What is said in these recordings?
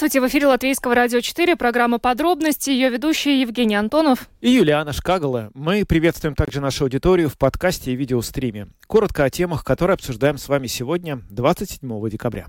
Здравствуйте, в эфире Латвийского радио 4, программа «Подробности», ее ведущий Евгений Антонов. И Юлиана Шкагала. Мы приветствуем также нашу аудиторию в подкасте и видеостриме. Коротко о темах, которые обсуждаем с вами сегодня, 27 декабря.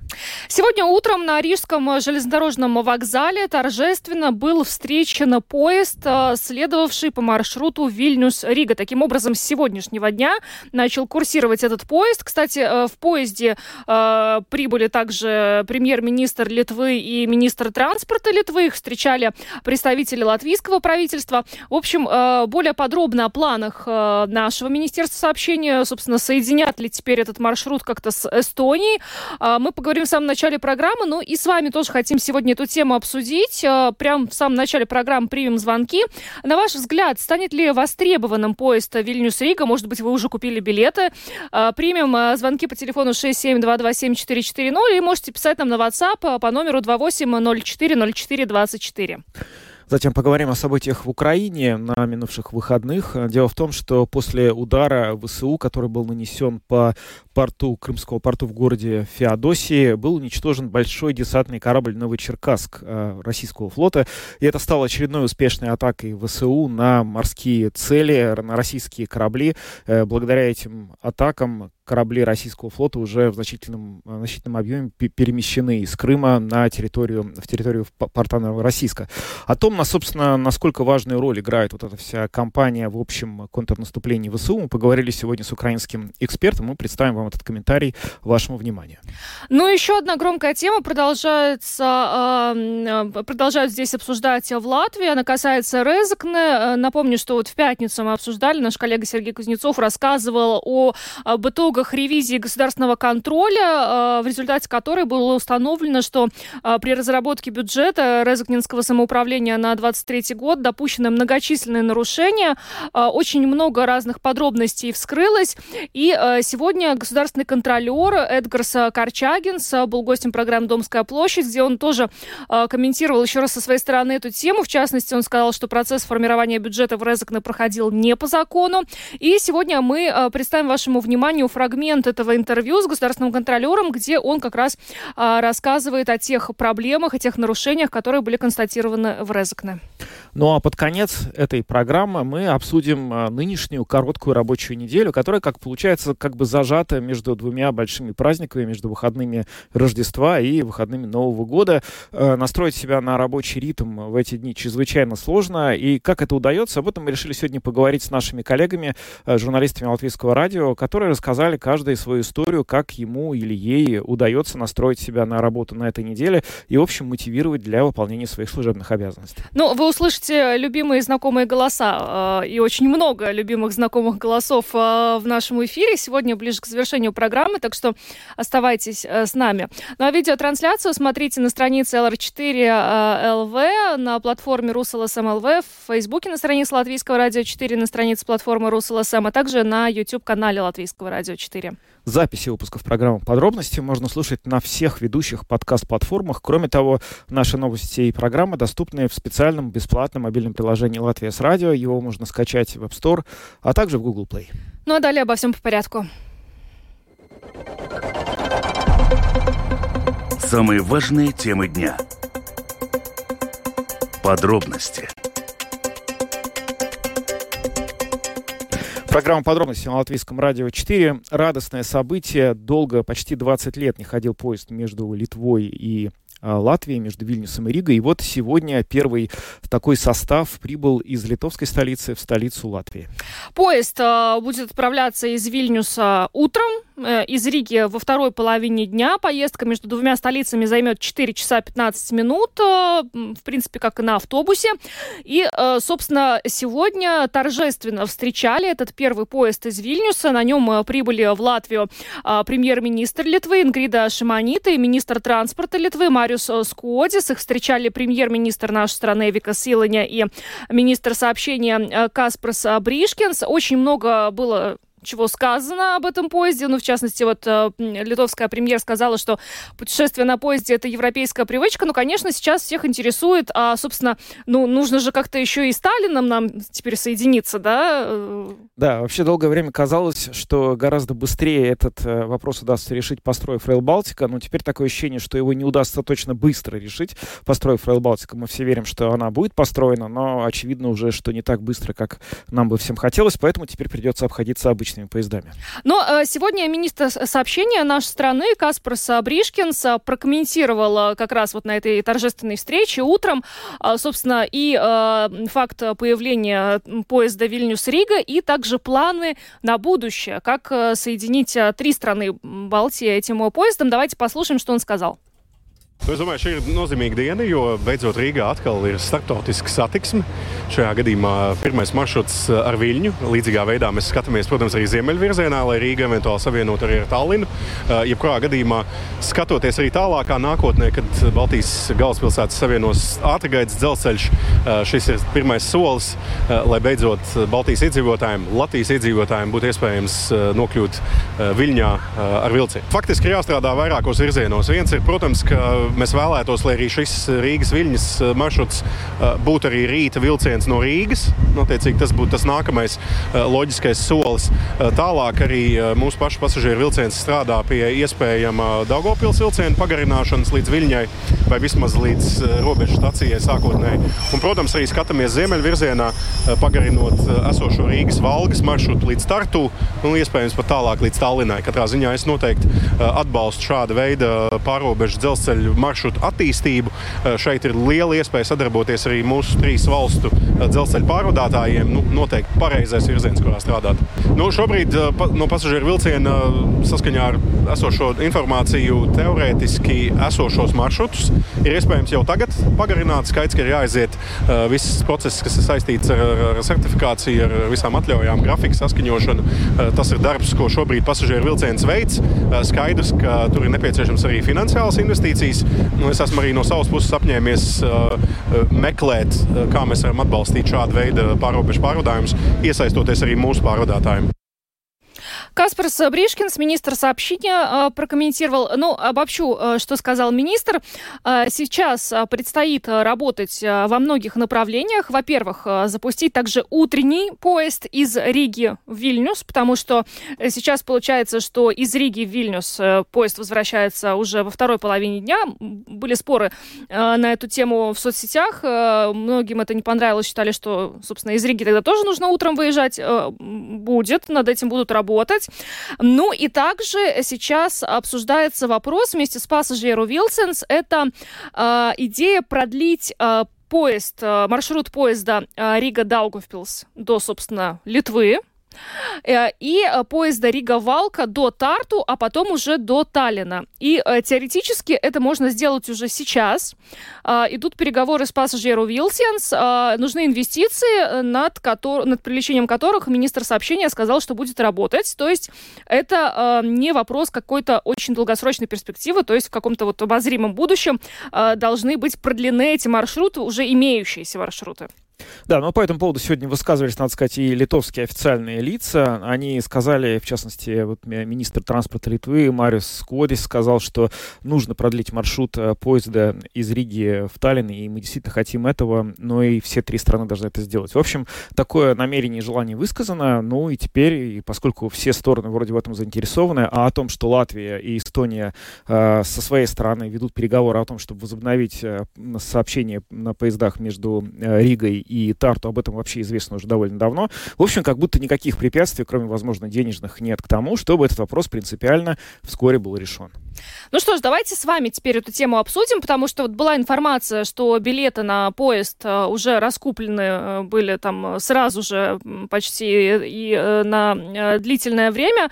Сегодня утром на Рижском железнодорожном вокзале торжественно был встречен поезд, э, следовавший по маршруту Вильнюс-Рига. Таким образом, с сегодняшнего дня начал курсировать этот поезд. Кстати, э, в поезде э, прибыли также премьер-министр Литвы и министр транспорта Литвы. Их встречали представители латвийского правительства. В общем, э, более подробно о планах э, нашего Министерства сообщения, собственно, соединят ли теперь этот маршрут как-то с Эстонией. Э, мы поговорим в самом начале программы, ну и с вами тоже хотим сегодня эту тему обсудить. Прямо в самом начале программы примем звонки. На ваш взгляд, станет ли востребованным поезд Вильнюс-Рига? Может быть, вы уже купили билеты? Примем звонки по телефону 672274440 и можете писать нам на WhatsApp по номеру 28 04 04 24. Затем поговорим о событиях в Украине на минувших выходных. Дело в том, что после удара ВСУ, который был нанесен по порту, Крымского порту в городе Феодосии, был уничтожен большой десантный корабль «Новочеркасск» э, российского флота. И это стало очередной успешной атакой ВСУ на морские цели, на российские корабли. Э, благодаря этим атакам корабли российского флота уже в значительном, в значительном объеме перемещены из Крыма на территорию, в территорию порта Новороссийска. О том, собственно, насколько важную роль играет вот эта вся кампания в общем контрнаступлении ВСУ, мы поговорили сегодня с украинским экспертом. Мы представим вам этот комментарий вашему вниманию. Ну, еще одна громкая тема продолжается, э, продолжают здесь обсуждать в Латвии. Она касается Резекне. Напомню, что вот в пятницу мы обсуждали, наш коллега Сергей Кузнецов рассказывал о, об итогах ревизии государственного контроля, э, в результате которой было установлено, что э, при разработке бюджета Резекнинского самоуправления на 2023 год допущены многочисленные нарушения. Очень много разных подробностей вскрылось. И сегодня государственный контролер Эдгарс Корчагинс был гостем программы «Домская площадь», где он тоже э, комментировал еще раз со своей стороны эту тему. В частности, он сказал, что процесс формирования бюджета в Резекне проходил не по закону. И сегодня мы э, представим вашему вниманию фрагмент этого интервью с государственным контролером, где он как раз э, рассказывает о тех проблемах, о тех нарушениях, которые были констатированы в Резекне. Ну а под конец этой программы мы обсудим нынешнюю короткую рабочую неделю, которая, как получается, как бы зажата между двумя большими праздниками, между выходными Рождества и выходными Нового года. Э, настроить себя на рабочий ритм в эти дни чрезвычайно сложно. И как это удается, об этом мы решили сегодня поговорить с нашими коллегами, э, журналистами Латвийского радио, которые рассказали каждый свою историю, как ему или ей удается настроить себя на работу на этой неделе и, в общем, мотивировать для выполнения своих служебных обязанностей. Ну, вы услышите любимые знакомые голоса э, и очень много любимых знакомых голосов в нашем эфире. Сегодня ближе к завершению программы, так что оставайтесь э, с нами. Ну а видеотрансляцию смотрите на странице LR4 ЛВ, э, на платформе РусЛСМ ЛВ, в Фейсбуке на странице Латвийского радио 4, на странице платформы РусЛСМ, а также на YouTube-канале Латвийского радио 4. Записи выпусков программы «Подробности» можно слушать на всех ведущих подкаст-платформах. Кроме того, наши новости и программы доступны в специальном бесплатном мобильном приложении «Латвия с радио». Его можно скачать в App Store, а также в Google Play. Ну а далее обо всем по порядку. Самые важные темы дня. Подробности. Программа подробности на Латвийском радио 4. Радостное событие. Долго, почти 20 лет не ходил поезд между Литвой и Латвии, между Вильнюсом и Ригой. И вот сегодня первый такой состав прибыл из литовской столицы в столицу Латвии. Поезд э, будет отправляться из Вильнюса утром, э, из Риги во второй половине дня. Поездка между двумя столицами займет 4 часа 15 минут, э, в принципе, как и на автобусе. И, э, собственно, сегодня торжественно встречали этот первый поезд из Вильнюса. На нем э, прибыли в Латвию э, премьер-министр Литвы Ингрида Шиманита и министр транспорта Литвы Мария Мариус Скуодис. Их встречали премьер-министр нашей страны Эвика Силаня и министр сообщения э, Каспарс Бришкинс. Очень много было чего сказано об этом поезде. Ну, в частности, вот э, литовская премьер сказала, что путешествие на поезде – это европейская привычка. Ну, конечно, сейчас всех интересует, а, собственно, ну, нужно же как-то еще и Сталином нам теперь соединиться, да? Да, вообще долгое время казалось, что гораздо быстрее этот э, вопрос удастся решить, построив Рейл Балтика, но теперь такое ощущение, что его не удастся точно быстро решить, построив Рейл Балтика. Мы все верим, что она будет построена, но очевидно уже, что не так быстро, как нам бы всем хотелось, поэтому теперь придется обходиться обычными поездами. Но э, сегодня министр сообщения нашей страны Каспарс Бришкинс э, прокомментировал как раз вот на этой торжественной встрече утром, собственно, и факт появления поезда Вильнюс-Рига, и также планы на будущее, как соединить три страны Балтии этим поездом. Давайте послушаем, что он сказал. Es domāju, šī ir nozīmīga diena, jo beidzot Rīgā atkal ir starptautiska satiksme. Šajā gadījumā pirmais maršruts ar Viļņu. Līdzīgā veidā mēs skatāmies, protams, arī ziemeļvirzienā, lai Rīga eventuāli savienotu arī ar Tallinu. Eh, jebkurā gadījumā, skatoties arī tālākā nākotnē, kad Baltijas galvaspilsētas savienos ātrgaitas dzelzceļš, eh, šis ir pirmais solis, lai beidzot Baltijas iedzīvotājiem, Latvijas iedzīvotājiem būtu iespējams nokļūt Viļņā ar vilcienu. Faktiski ir jāstrādā vairākos virzienos. Viens ir, protams, ka mēs vēlētos, lai arī šis Rīgas viļņas eh, maršruts eh, būtu arī rīta vilciens no Rīgas. Notiecīgi tas būtu tas nākamais eh, loģiskais solis. Tālāk arī mūsu pašu pasažieru vilciens strādā pie iespējama Daugopils vilciena pagarināšanas līdz Viļņai vai vismaz līdz robežu stacijai sākotnēji. Un, protams, arī skatāmies ziemeļvirzienā, pagarinot esošo Rīgas valgas maršrutu līdz Tartu un iespējams pat tālāk līdz Tallinai. Katrā ziņā es noteikti atbalstu šāda veida pārobežu dzelzceļu maršrutu attīstību. Eh, šeit ir liela iespēja sadarboties arī mūsu trīs valstu eh, dzelzceļa pārvadātājiem. Nu, noteikti pareizais virziens, kurā strādāt. Nu, šobrīd eh, no pasažieru vilciena saskaņā ar esošo informāciju teorētiski esošos maršrutus ir iespējams jau tagad pagarināt. Skaidrs, ka ir jāaiziet viss process, kas ir saistīts ar, ar certifikāciju, ar visām atļaujām, grafika saskaņošanu. Tas ir darbs, ko šobrīd pasažieru vilciens veids. Skaidrs, ka tur ir nepieciešams arī finansiālas investīcijas. Nu, es esmu arī no savas puses apņēmies uh, uh, meklēt, uh, kā mēs varam atbalstīt šādu veidu pārobežu pārvadājumus, iesaistoties arī mūsu pārvadātājiem. Каспарс Бришкинс, министр сообщения, прокомментировал, ну, обобщу, что сказал министр. Сейчас предстоит работать во многих направлениях. Во-первых, запустить также утренний поезд из Риги в Вильнюс, потому что сейчас получается, что из Риги в Вильнюс поезд возвращается уже во второй половине дня. Были споры на эту тему в соцсетях. Многим это не понравилось, считали, что, собственно, из Риги тогда тоже нужно утром выезжать. Будет, над этим будут работать делать. Ну и также сейчас обсуждается вопрос вместе с Pasažieru vilciens. Это э, идея продлить э, поезд, э, маршрут поезда э, Рига-Даугавпилс до, собственно, Литвы. Э, и э, поезда Рига-Валка до Тарту, а потом уже до Таллина. И э, теоретически это можно сделать уже сейчас. Идут переговоры с Pasažieru vilciens. Нужны инвестиции, над, котор... над привлечением которых министр сообщения сказал, что будет работать. То есть это не вопрос какой-то очень долгосрочной перспективы, то есть в каком-то вот обозримом будущем должны быть продлены эти маршруты, уже имеющиеся маршруты. Да, но по этому поводу сегодня высказывались, надо сказать, и литовские официальные лица. Они сказали, в частности, вот министр транспорта Литвы Мариус Скодис сказал, что нужно продлить маршрут э, поезда из Риги в Таллин, и мы действительно хотим этого, но и все три страны должны это сделать. В общем, такое намерение и желание высказано, ну и теперь, и поскольку все стороны вроде в этом заинтересованы, а о том, что Латвия и Эстония э, со своей стороны ведут переговоры о том, чтобы возобновить э, сообщение на поездах между э, Ригой и Тарту об этом вообще известно уже довольно давно. В общем, как будто никаких препятствий, кроме, возможно, денежных, нет к тому, чтобы этот вопрос принципиально вскоре был решен. Ну что ж, давайте с вами теперь эту тему обсудим, потому что вот была информация, что билеты на поезд э, уже раскуплены э, были там сразу же почти и э, на длительное время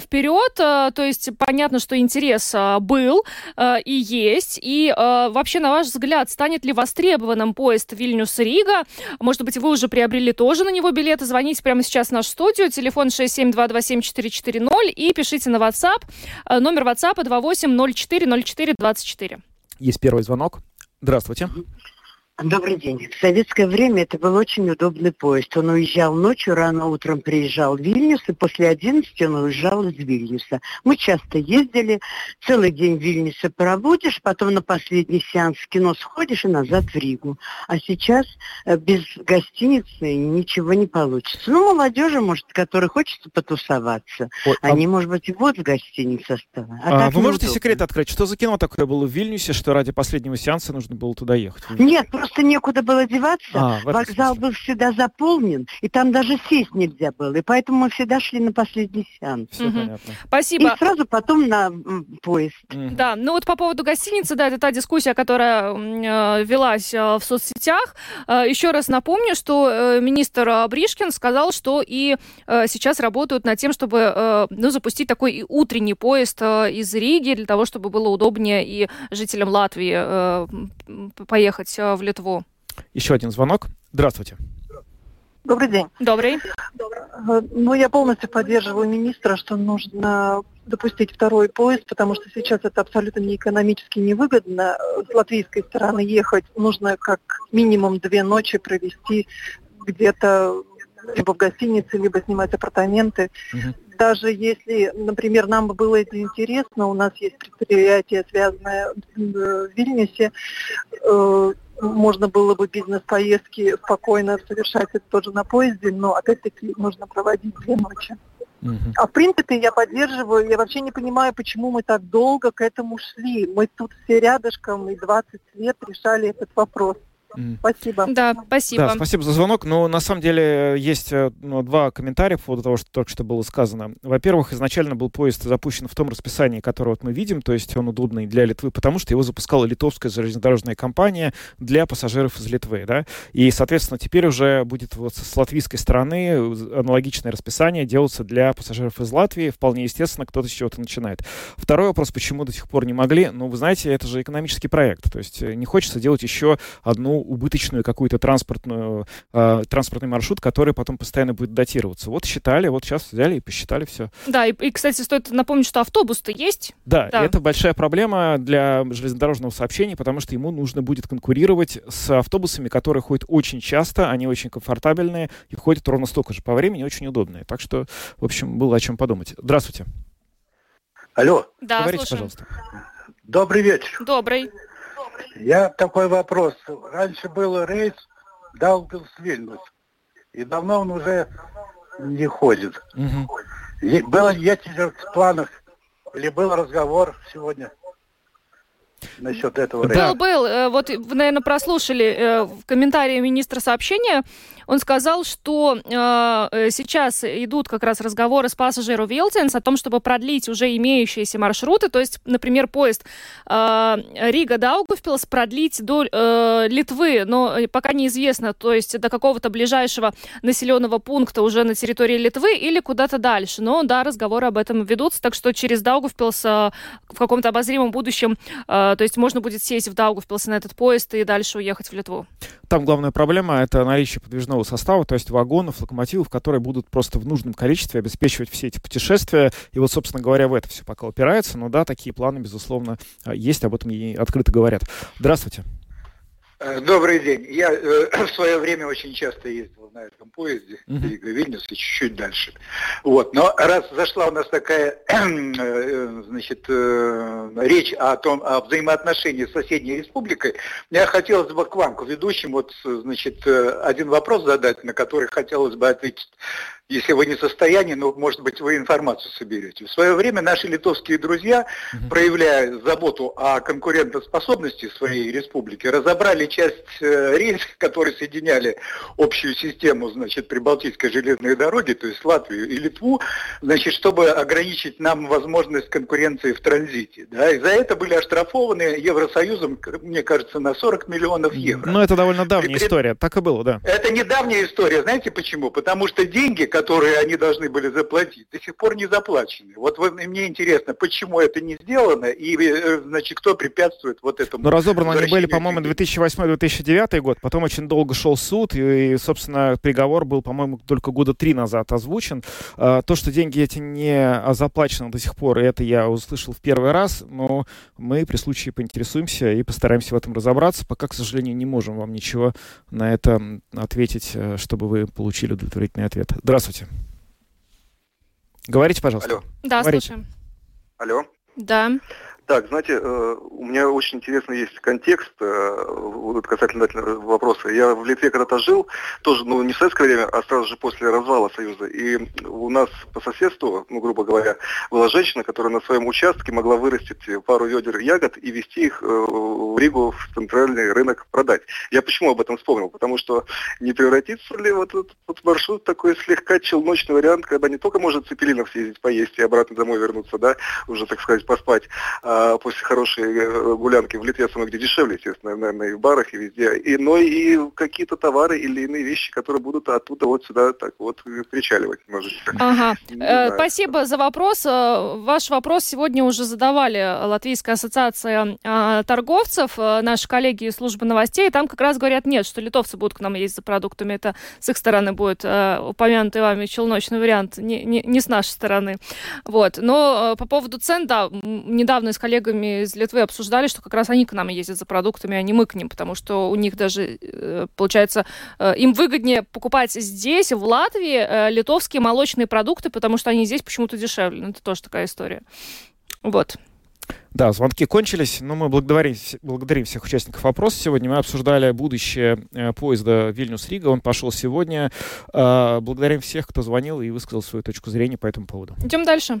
вперед. То есть понятно, что интерес был и есть. И вообще, на ваш взгляд, станет ли востребованным поезд Вильнюс-Рига? Может быть, вы уже приобрели тоже на него билеты. Звоните прямо сейчас в нашу студию. Телефон 672274440 и пишите на WhatsApp. Номер WhatsApp 28 04 04 24. Есть первый звонок. Здравствуйте. Добрый день. В советское время это был очень удобный поезд. Он уезжал ночью, рано утром приезжал в Вильнюс, и после 11 он уезжал из Вильнюса. Мы часто ездили, целый день в Вильнюсе проводишь, потом на последний сеанс в кино сходишь и назад в Ригу. А сейчас э, без гостиницы ничего не получится. Ну, молодежи, может, которой хочется потусоваться, Ой, а- они, может быть, и вот в гостинице оставят. А так вы можете неудобно. секрет открыть? Что за кино такое было в Вильнюсе, что ради последнего сеанса нужно было туда ехать? Нет, просто некуда было деваться. А, Вокзал смысле. был всегда заполнен, и там даже сесть нельзя было. И поэтому мы всегда шли на последний сеанс. Все Мгм. понятно. Спасибо. И сразу потом на поезд. Мгм. Да, ну вот по поводу гостиницы, да, это та дискуссия, которая э, велась э, в соцсетях. Э, Еще раз напомню, что э, министр э, Бришкин сказал, что и э, сейчас работают над тем, чтобы э, ну, запустить такой и утренний поезд э, из Риги для того, чтобы было удобнее и жителям Латвии э, поехать э, в Литву. Еще один звонок. Здравствуйте. Добрый день. Добрый. Ну, я полностью поддерживаю министра, что нужно допустить второй поезд, потому что сейчас это абсолютно не экономически невыгодно. С латвийской стороны ехать нужно как минимум две ночи провести где-то либо в гостинице, либо снимать апартаменты. Мгм. Даже если, например, нам бы было это интересно, у нас есть предприятие, связанное в Вильнюсе, э, можно было бы бизнес-поездки спокойно совершать это тоже на поезде, но опять-таки нужно проводить две ночи. А в принципе я поддерживаю, я вообще не понимаю, почему мы так долго к этому шли. Мы тут все рядышком и 20 лет решали этот вопрос. Спасибо. Да, спасибо. Да, спасибо за звонок. Но на самом деле есть э, ну, два комментария по поводу того, что только что было сказано. Во-первых, изначально был поезд запущен в том расписании, которое вот мы видим, то есть он удобный для Литвы, потому что его запускала литовская железнодорожная компания для пассажиров из Литвы, да, и, соответственно, теперь уже будет вот с латвийской стороны аналогичное расписание делаться для пассажиров из Латвии. Вполне естественно, кто-то с чего-то начинает. Второй вопрос, почему до сих пор не могли? Ну, вы знаете, это же экономический проект, то есть э, не хочется делать еще одну убыточную какую-то транспортную, э, транспортный маршрут, который потом постоянно будет датироваться. Вот считали, вот сейчас взяли и посчитали все. Да, и, и, кстати, стоит напомнить, что автобус-то есть. Да, Да. это большая проблема для железнодорожного сообщения, потому что ему нужно будет конкурировать с автобусами, которые ходят очень часто, они очень комфортабельные и ходят ровно столько же по времени, очень удобные. Так что, в общем, было о чем подумать. Здравствуйте. Алло, Да, Говорите, слушаем. пожалуйста. добрый вечер. Добрый. Я такой вопрос. Раньше был рейс Даугавпилс-Вильнюс. И давно он уже не ходит. Мгм. Е- Было есть в планах или был разговор сегодня насчет этого рейса? Был, был. Э, Вот вы, наверное, прослушали э, в комментарии министра сообщения. Он сказал, что э, э, сейчас идут как раз разговоры с Pasažieru vilciens о том, чтобы продлить уже имеющиеся маршруты. То есть, например, поезд э, Рига-Даугавпилс продлить до э, Литвы, но э, пока неизвестно, то есть до какого-то ближайшего населенного пункта уже на территории Литвы или куда-то дальше. Но да, разговоры об этом ведутся, так что через Даугавпилс э, в каком-то обозримом будущем, э, то есть можно будет сесть в Даугавпилс на этот поезд и дальше уехать в Литву. Там главная проблема — это наличие подвижного состава, то есть вагонов, локомотивов, которые будут просто в нужном количестве обеспечивать все эти путешествия. И вот, собственно говоря, в это все пока упирается. Но да, такие планы, безусловно, а, есть, об этом и открыто говорят. Здравствуйте. Э, Добрый день. Я э, в свое время очень часто ездил на этом поезде. Рига Вильнюс и чуть-чуть дальше. Вот. Но раз зашла у нас такая э, значит, э, речь о том, о взаимоотношении с соседней республикой, мне хотелось бы к вам, к ведущим, вот, значит, э, один вопрос задать, на который хотелось бы ответить. Если вы не в состоянии, но, может быть, вы информацию соберете. В свое время наши литовские друзья, проявляя заботу о конкурентоспособности своей республики, разобрали часть э, рельс, которые соединяли общую систему, значит, Прибалтийской железной дороги, то есть Латвию и Литву, значит, чтобы ограничить нам возможность конкуренции в транзите. Да, и за это были оштрафованы Евросоюзом, мне кажется, на 40 миллионов евро. Ну, это довольно давняя При- история. Так и было, да. Это недавняя история. Знаете почему? Потому что деньги, которые они должны были заплатить, до сих пор не заплачены. Вот мне интересно, почему это не сделано и, э, значит, кто препятствует вот этому. Но разобраны они были, по-моему, 2008-2009 год, потом очень долго шел суд, и, собственно, приговор был, по-моему, только года три назад озвучен. А, то, что деньги эти не заплачены до сих пор, это я услышал в первый раз, но мы при случае поинтересуемся и постараемся в этом разобраться. Пока, к сожалению, не можем вам ничего на это ответить, э, чтобы вы получили удовлетворительный ответ. Здравствуйте. Говорите, пожалуйста. Алло. Да, Говорите. слушаем. Алло. Да. Так, знаете, э, у меня очень интересный есть контекст э, касательно вопроса. Я в Литве когда-то жил, тоже, ну, не в советское время, а сразу же после развала Союза. И у нас по соседству, ну, грубо говоря, была женщина, которая на своем участке могла вырастить пару ведер ягод и везти их э, в Ригу в центральный рынок продать. Я почему об этом вспомнил? Потому что не превратится ли вот этот вот маршрут такой слегка челночный вариант, когда не только может Цепелинов съездить поесть и обратно домой вернуться, да, уже, так сказать, поспать, а а после хорошей э, гулянки в Литве, самое где дешевле, естественно, наверное, и в барах, и везде, и, но и какие-то товары или иные вещи, которые будут оттуда вот сюда так вот причаливать, может. Ага. Э, спасибо за вопрос. Э, ваш вопрос сегодня уже задавали Латвийская ассоциация э, торговцев, наши коллеги из службы новостей, там как раз говорят нет, что литовцы будут к нам ездить за продуктами. Это с их стороны будет упомянутый вами челночный вариант, не, не, не с нашей стороны. Вот. Но по поводу цен, да, недавно с коллегами из Литвы обсуждали, что как раз они к нам ездят за продуктами, а не мы к ним, потому что у них даже, э, получается, э, им выгоднее покупать здесь, в Латвии, э, литовские молочные продукты, потому что они здесь почему-то дешевле. Ну, это тоже такая история. Вот. Да, звонки кончились, но мы благодарим, благодарим всех участников вопроса. Сегодня мы обсуждали будущее поезда Вильнюс-Рига. Он пошел сегодня. Благодарим всех, кто звонил и высказал свою точку зрения по этому поводу. Идем дальше.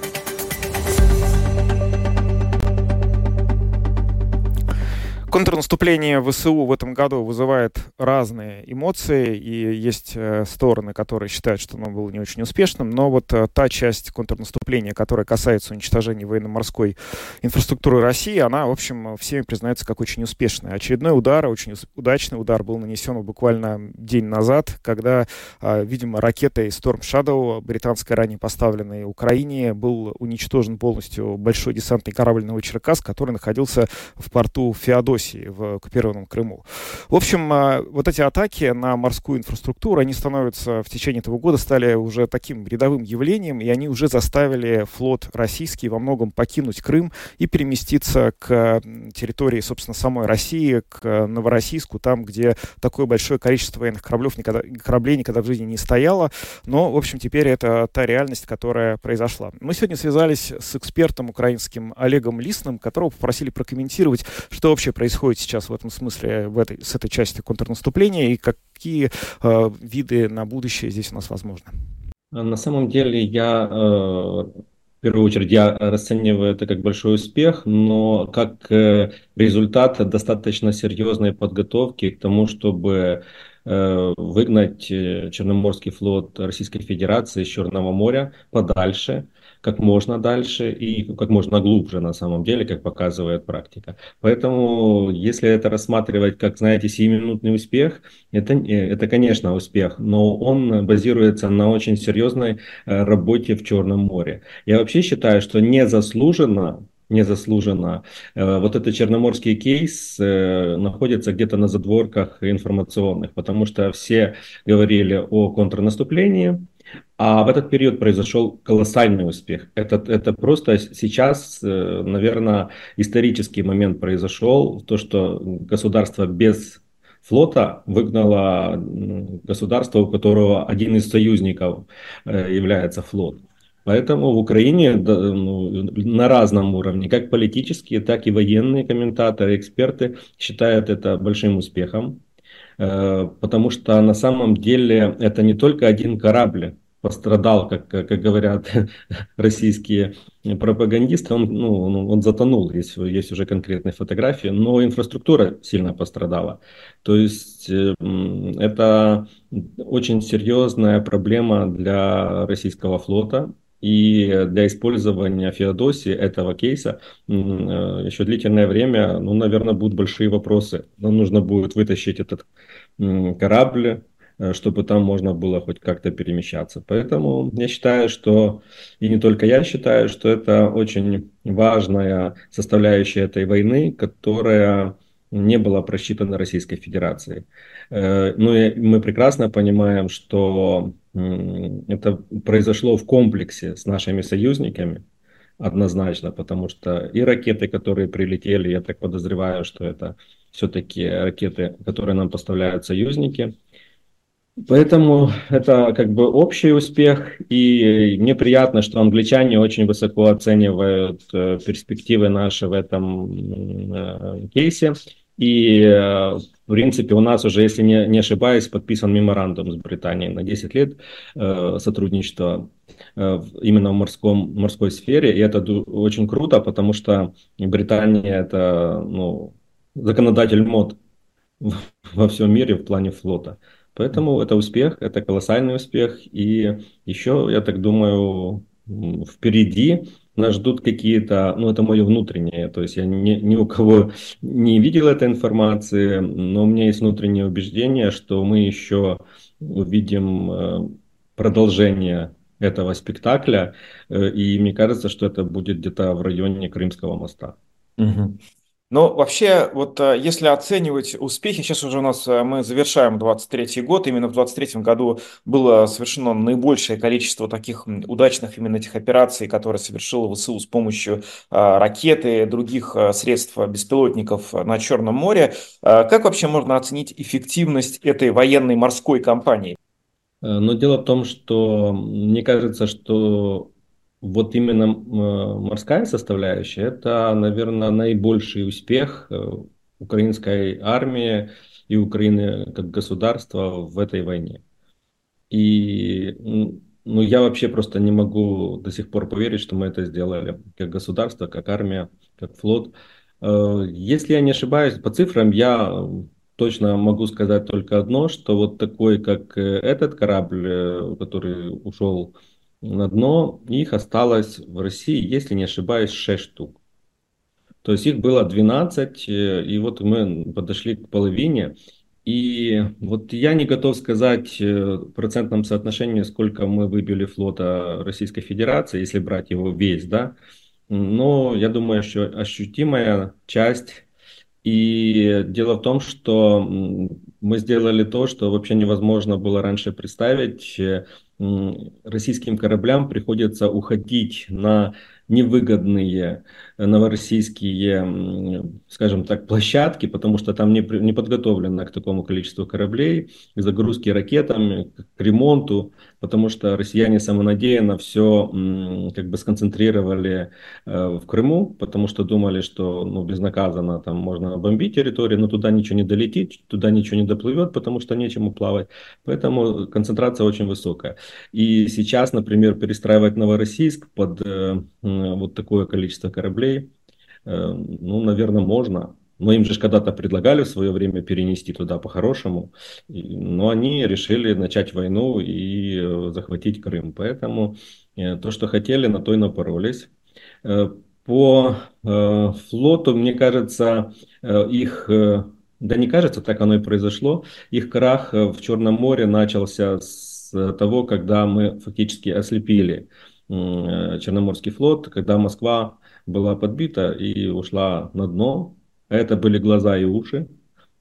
Контрнаступление ВСУ в этом году вызывает разные эмоции, и есть э, стороны, которые считают, что оно было не очень успешным, но вот э, та часть контрнаступления, которая касается уничтожения военно-морской инфраструктуры России, она, в общем, всеми признается как очень успешная. Очередной удар, очень удачный удар был нанесен буквально день назад, когда, э, видимо, ракетой Storm Shadow, британской ранее поставленной Украине, был уничтожен полностью большой десантный корабль Новочеркас, который находился в порту Феодосии Белоруссии, в оккупированном Крыму. В общем, а, вот эти атаки на морскую инфраструктуру, они становятся в течение этого года, стали уже таким рядовым явлением, и они уже заставили флот российский во многом покинуть Крым и переместиться к территории, собственно, самой России, к Новороссийску, там, где такое большое количество военных кораблев никогда, кораблей никогда в жизни не стояло. Но, в общем, теперь это та реальность, которая произошла. Мы сегодня связались с экспертом украинским Олегом Лисным, которого попросили прокомментировать, что вообще происходит происходит сейчас в этом смысле в этой, с этой части контрнаступления и какие э, виды на будущее здесь у нас возможны? На самом деле я э, в первую очередь я расцениваю это как большой успех, но как э, результат достаточно серьезной подготовки к тому, чтобы э, выгнать Черноморский флот Российской Федерации из Черного моря подальше, как можно дальше и как можно глубже на самом деле, как показывает практика. Поэтому, если это рассматривать как, знаете, сиюминутный успех, это, это конечно, успех, но он базируется на очень серьезной э, работе в Черном море. Я вообще считаю, что незаслуженно незаслуженно. Э, вот этот черноморский кейс э, находится где-то на задворках информационных, потому что все говорили о контрнаступлении, а в этот период произошел колоссальный успех. Это, это просто сейчас, э, наверное, исторический момент произошел, то, что государство без флота выгнало государство, у которого один из союзников э, является флот. Поэтому в Украине ну, на разном уровне, как политические, так и военные комментаторы, эксперты считают это большим успехом, э, потому что на самом деле это не только один корабль, пострадал, как, как говорят российские пропагандисты, он, ну, он затонул, есть, есть уже конкретные фотографии, но инфраструктура сильно пострадала. То есть э, это очень серьезная проблема для российского флота, И для использования Феодосии этого кейса еще длительное время, ну, наверное, будут большие вопросы. Нам нужно будет вытащить этот корабль, Э, чтобы там можно было хоть как-то перемещаться. Поэтому я считаю, что, и не только я считаю, что это очень важная составляющая этой войны, которая не была просчитана Российской Федерацией. Э, ну и мы прекрасно понимаем, что это произошло в комплексе с нашими союзниками, однозначно, потому что и ракеты, которые прилетели, я так подозреваю, что это все-таки ракеты, которые нам поставляют союзники – Поэтому это как бы общий успех, и мне приятно, что англичане очень высоко оценивают э, перспективы наши в этом э, кейсе. И, э, в принципе, у нас уже, если не, не ошибаюсь, подписан меморандум с Британией на 10 лет сотрудничества именно в морском, морской сфере. И это очень круто, потому что Британия это ну, законодатель мод во всем мире в плане флота. Поэтому это успех, это колоссальный успех. И еще, я так думаю, впереди нас ждут какие-то, ну это мое внутреннее, то есть я ни, ни у кого не видел этой информации, но у меня есть внутреннее убеждение, что мы еще увидим э, продолжение этого спектакля, э, и мне кажется, что это будет где-то в районе Крымского моста. Угу. Но вообще, вот э, если оценивать успехи, сейчас уже у нас э, мы завершаем 23 год, именно в 23 году было совершено наибольшее количество таких удачных именно этих операций, которые совершила ВСУ с помощью э, ракеты, других средств беспилотников на Черном море. Как вообще можно оценить эффективность этой военной морской кампании? Но дело в том, что мне кажется, что вот именно морская составляющая, это, наверное, наибольший успех э, украинской армии и Украины как государства в этой войне. И ну, я вообще просто не могу до сих пор поверить, что мы это сделали как государство, как армия, как флот. Э, если я не ошибаюсь, по цифрам я точно могу сказать только одно, что вот такой, как э, этот корабль, который ушел на дно, их осталось в России, если не ошибаюсь, 6 штук. То есть их было 12, э, и вот мы подошли к половине. И вот я не готов сказать э, в процентном соотношении, сколько мы выбили флота Российской Федерации, если брать его весь, да. Но я думаю, что ощутимая часть. И дело в том, что мы сделали то, что вообще невозможно было раньше представить российским кораблям приходится уходить на невыгодные новороссийские, скажем так, площадки, потому что там не, не подготовлено к такому количеству кораблей, к загрузке ракетами, к ремонту, потому что россияне самонадеянно все как бы сконцентрировали э, в Крыму, потому что думали, что ну, безнаказанно там можно бомбить территорию, но туда ничего не долетит, туда ничего не доплывет, потому что нечему плавать. Поэтому концентрация очень высокая. И сейчас, например, перестраивать Новороссийск под э, вот такое количество кораблей, э, ну, наверное, можно. Но им же когда-то предлагали в свое время перенести туда по-хорошему, но они решили начать войну и э, захватить Крым. Поэтому э, то, что хотели, на то и напоролись. По флоту, мне кажется, их, да не кажется, так оно и произошло, их крах в Черном море начался с того, когда мы фактически ослепили Черноморский флот, когда Москва была подбита и ушла на дно. Это были глаза и уши.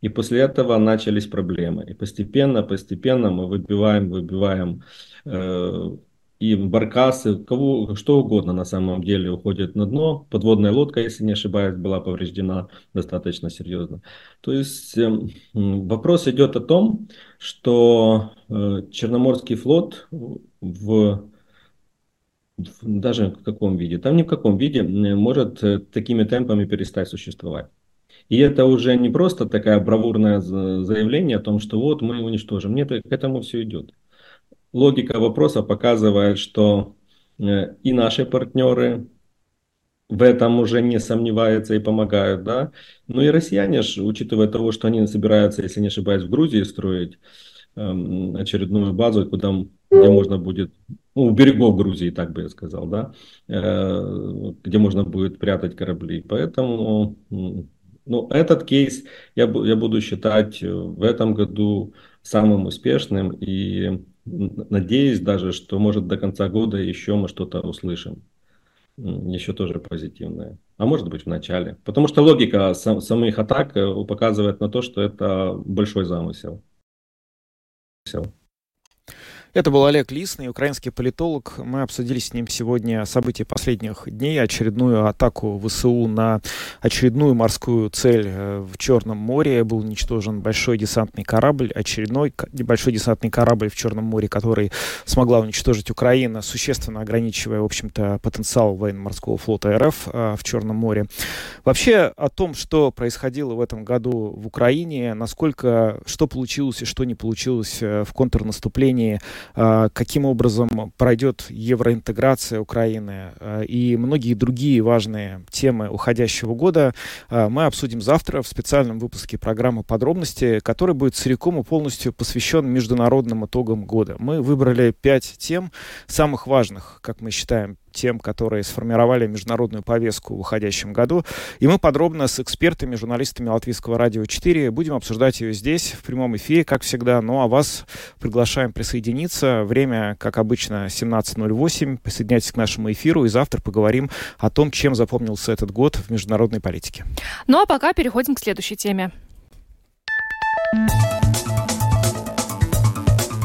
И после этого начались проблемы. И постепенно, постепенно мы выбиваем, выбиваем э, и баркасы, кого, что угодно на самом деле уходит на дно. Подводная лодка, если не ошибаюсь, была повреждена достаточно серьезно. То есть э, вопрос идет о том, что э, Черноморский флот в даже в каком виде, там ни в каком виде может э, такими темпами перестать существовать. И это уже не просто такая бравурное заявление о том, что вот мы уничтожим. Нет, к этому все идет. Логика вопроса показывает, что э, и наши партнеры в этом уже не сомневаются и помогают, да. Ну и россияне же, учитывая того, что они собираются, если не ошибаюсь, в Грузии строить эм, очередную базу, куда где можно будет, ну, у берегов Грузии, так бы я сказал, да, где можно будет прятать корабли. Поэтому ну, этот кейс я, я буду считать в этом году самым успешным и надеюсь даже, что может до конца года еще мы что-то услышим. Еще тоже позитивное. А может быть в начале. Потому что логика сам, самих атак э, показывает на то, что это большой замысел. Это был Олег Лисный, украинский политолог. Мы обсудили с ним сегодня события последних дней, очередную атаку ВСУ на очередную морскую цель э, в Черном море. Был уничтожен большой десантный корабль, очередной небольшой десантный корабль в Черном море, который смогла уничтожить Украина, существенно ограничивая, в общем-то, потенциал военно-морского флота РФ э, в Черном море. Вообще о том, что происходило в этом году в Украине, насколько, что получилось и что не получилось э, в контрнаступлении – каким образом пройдет евроинтеграция Украины а, и многие другие важные темы уходящего года а, мы обсудим завтра в специальном выпуске программы «Подробности», который будет целиком и полностью посвящен международным итогам года. Мы выбрали пять тем, самых важных, как мы считаем, тем, которые сформировали международную повестку в уходящем году. И мы подробно с экспертами, журналистами Латвийского радио 4 будем обсуждать ее здесь, в прямом эфире, как всегда. Ну а вас приглашаем присоединиться. Время, как обычно, 17.08. Присоединяйтесь к нашему эфиру, и завтра поговорим о том, чем запомнился этот год в международной политике. Ну а пока переходим к следующей теме.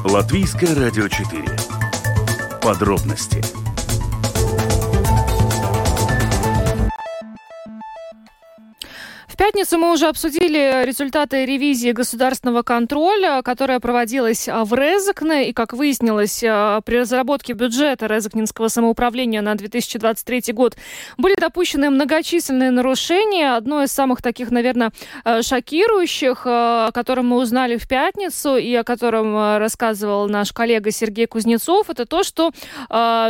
Латвийское радио 4. Подробности пятницу мы уже обсудили результаты ревизии государственного контроля, которая проводилась а, в Резакне. И, как выяснилось, а, при разработке бюджета Резакнинского самоуправления на 2023 год были допущены многочисленные нарушения. Одно из самых таких, наверное, а, шокирующих, о котором мы узнали в пятницу и о котором рассказывал наш коллега Сергей Кузнецов, это то, что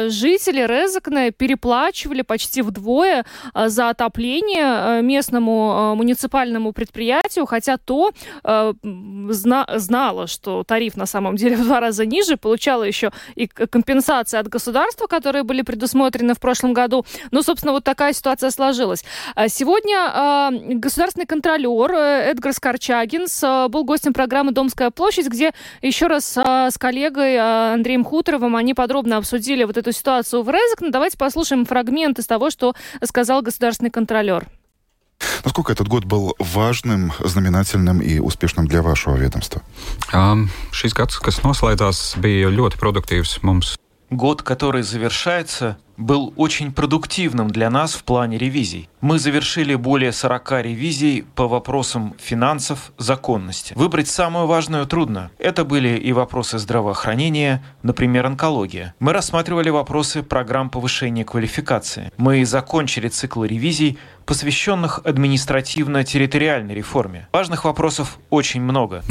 жители Резакне переплачивали почти вдвое за отопление местному муниципальному предприятию, хотя то э, зна знало, что тариф на самом деле в два раза ниже, получала еще и компенсации от государства, которые были предусмотрены в прошлом году. Ну, собственно, вот такая ситуация сложилась. А сегодня э, государственный контролер э, Эдгар Скорчагинс э, был гостем программы «Домская площадь», где еще раз э, с коллегой э, Андреем Хуторовым они подробно обсудили вот эту ситуацию в Резекне. Давайте послушаем фрагмент из того, что сказал государственный контролер. Насколько этот год был важным, знаменательным и успешным для вашего ведомства? Um, šis gads, kas noslēdzās, bija ļoti produktīvs mums. Год, который завершается, был очень продуктивным для нас в плане ревизий. Мы завершили более 40 ревизий по вопросам финансов, законности. Выбрать самую важную трудно. Это были и вопросы здравоохранения, например, онкология. Мы рассматривали вопросы программ повышения квалификации. Мы закончили цикл ревизий, посвященных административно-территориальной реформе. Важных вопросов очень много.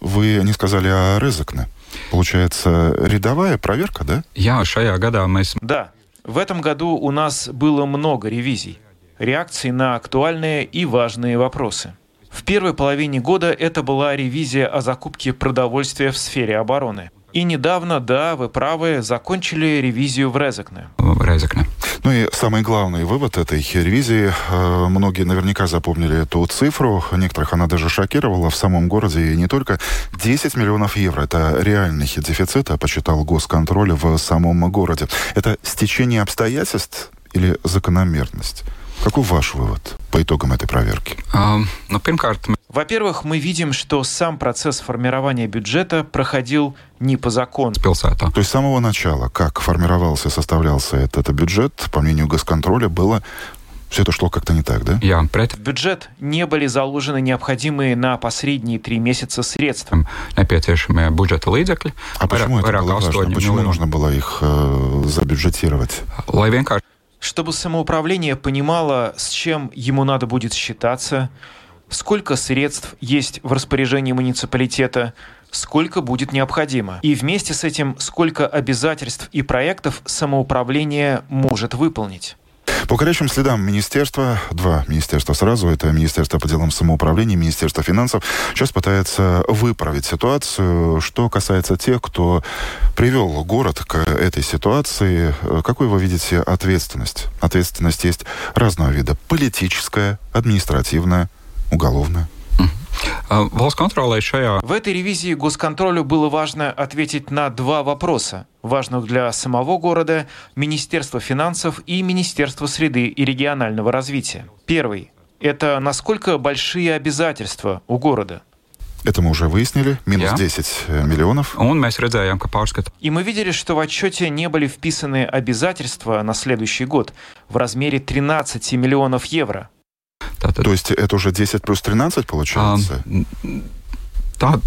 Вы не сказали о Резакне. Получается, рядовая проверка, да? Я шая года мы... Да. В этом году у нас было много ревизий, реакций на актуальные и важные вопросы. В первой половине года это была ревизия о закупке продовольствия в сфере обороны. И недавно, да, вы правы, закончили ревизию в Резекне. В Резекне. Ну и самый главный вывод этой ревизии, э, многие наверняка запомнили эту цифру, некоторых она даже шокировала в самом городе, и не только 10 миллионов евро. Это реальный дефицит, а посчитал госконтроль в самом городе. Это стечение обстоятельств или закономерность? Какой ваш вывод по итогам этой проверки? Um, ну, Во-первых, мы видим, что сам процесс формирования бюджета проходил не по закону. То есть с самого начала, как формировался, составлялся этот, бюджет, по мнению госконтроля, было все это шло как-то не так, да? Я В бюджет не были заложены необходимые на последние три месяца средства. Nepieciešamie бюджета līdzekļi. А почему это было важно? Почему нужно было их э, забюджетировать? Lai vienkārši чтобы самоуправление понимало, с чем ему надо будет считаться, сколько средств есть в распоряжении муниципалитета, сколько будет необходимо. И вместе с этим, сколько обязательств и проектов самоуправление может выполнить. По горячим следам министерства, два министерства сразу, это Министерство по делам самоуправления, Министерство финансов, сейчас пытается выправить ситуацию. Что касается тех, кто привел город к этой ситуации, какой вы видите ответственность? Ответственность есть разного вида. Политическая, административная, уголовная. А, в этой ревизии госконтролю было важно ответить на два вопроса, важных для самого города, Министерства финансов и Министерства среды и регионального развития. Первый – это насколько большие обязательства у города. Это мы уже выяснили. Минус yeah. 10 э, миллионов. И мы видели, что в отчете не были вписаны обязательства на следующий год в размере 13 миллионов евро. То есть это уже 10 плюс 13 получается? А,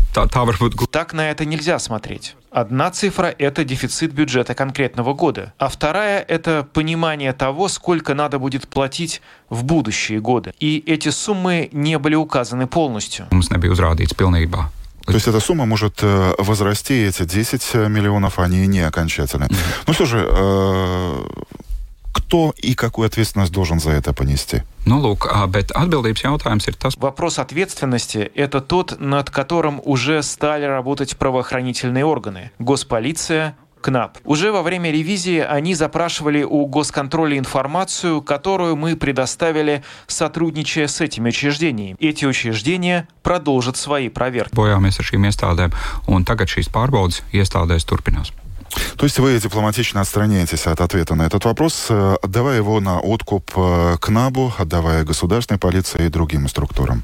так на это нельзя смотреть. Одна цифра – это дефицит бюджета конкретного года, а вторая – это понимание того, сколько надо будет платить в будущие годы. И эти суммы не были указаны полностью. То есть эта сумма может э, возрасти, эти 10 миллионов, они не окончательны. Mm-hmm. Ну что же, э, кто и какую ответственность должен за это понести? Ну, лук, bet atbildības jautājums ir tas. Вопрос ответственности – это тот, над которым уже стали работать правоохранительные органы. Госполиция, КНАП. Уже во время ревизии они запрашивали у госконтроля информацию, которую мы предоставили, сотрудничая с этими учреждениями. Эти учреждения продолжат свои проверки. Bojāmies ar šīm iestādēm, un tagad šīs pārbaudas iestādēs turpinās. То есть вы дипломатично отстраняетесь от ответа на этот вопрос, э, отдавая его на откуп э, КНАБу, отдавая государственной полиции и другим структурам.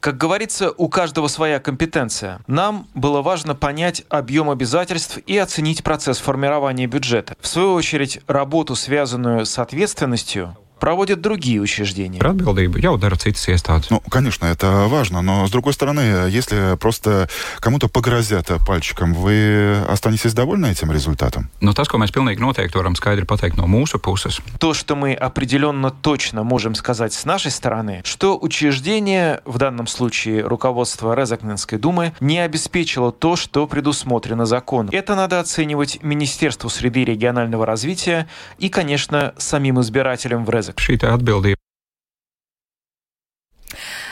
Как говорится, у каждого своя компетенция. Нам было важно понять объем обязательств и оценить процесс формирования бюджета. В свою очередь, работу, связанную с ответственностью, проводят другие учреждения. Par atbildību jau dara citas iestādes. Ну, конечно, это важно, но с другой стороны, если просто кому-то погрозят пальчиком, вы останетесь довольны этим результатом? Но tas, ko mēs pilnīgi noteikti varam skaidri pateikt no mūsu puses. То, что мы определенно точно можем сказать с нашей стороны, что учреждение, в данном случае руководство Резакненской думы, не обеспечило то, что предусмотрено законом. Это надо оценивать Министерству среды и регионального развития и, конечно, самим избирателям в Резакненской jāsaka šī atbildība.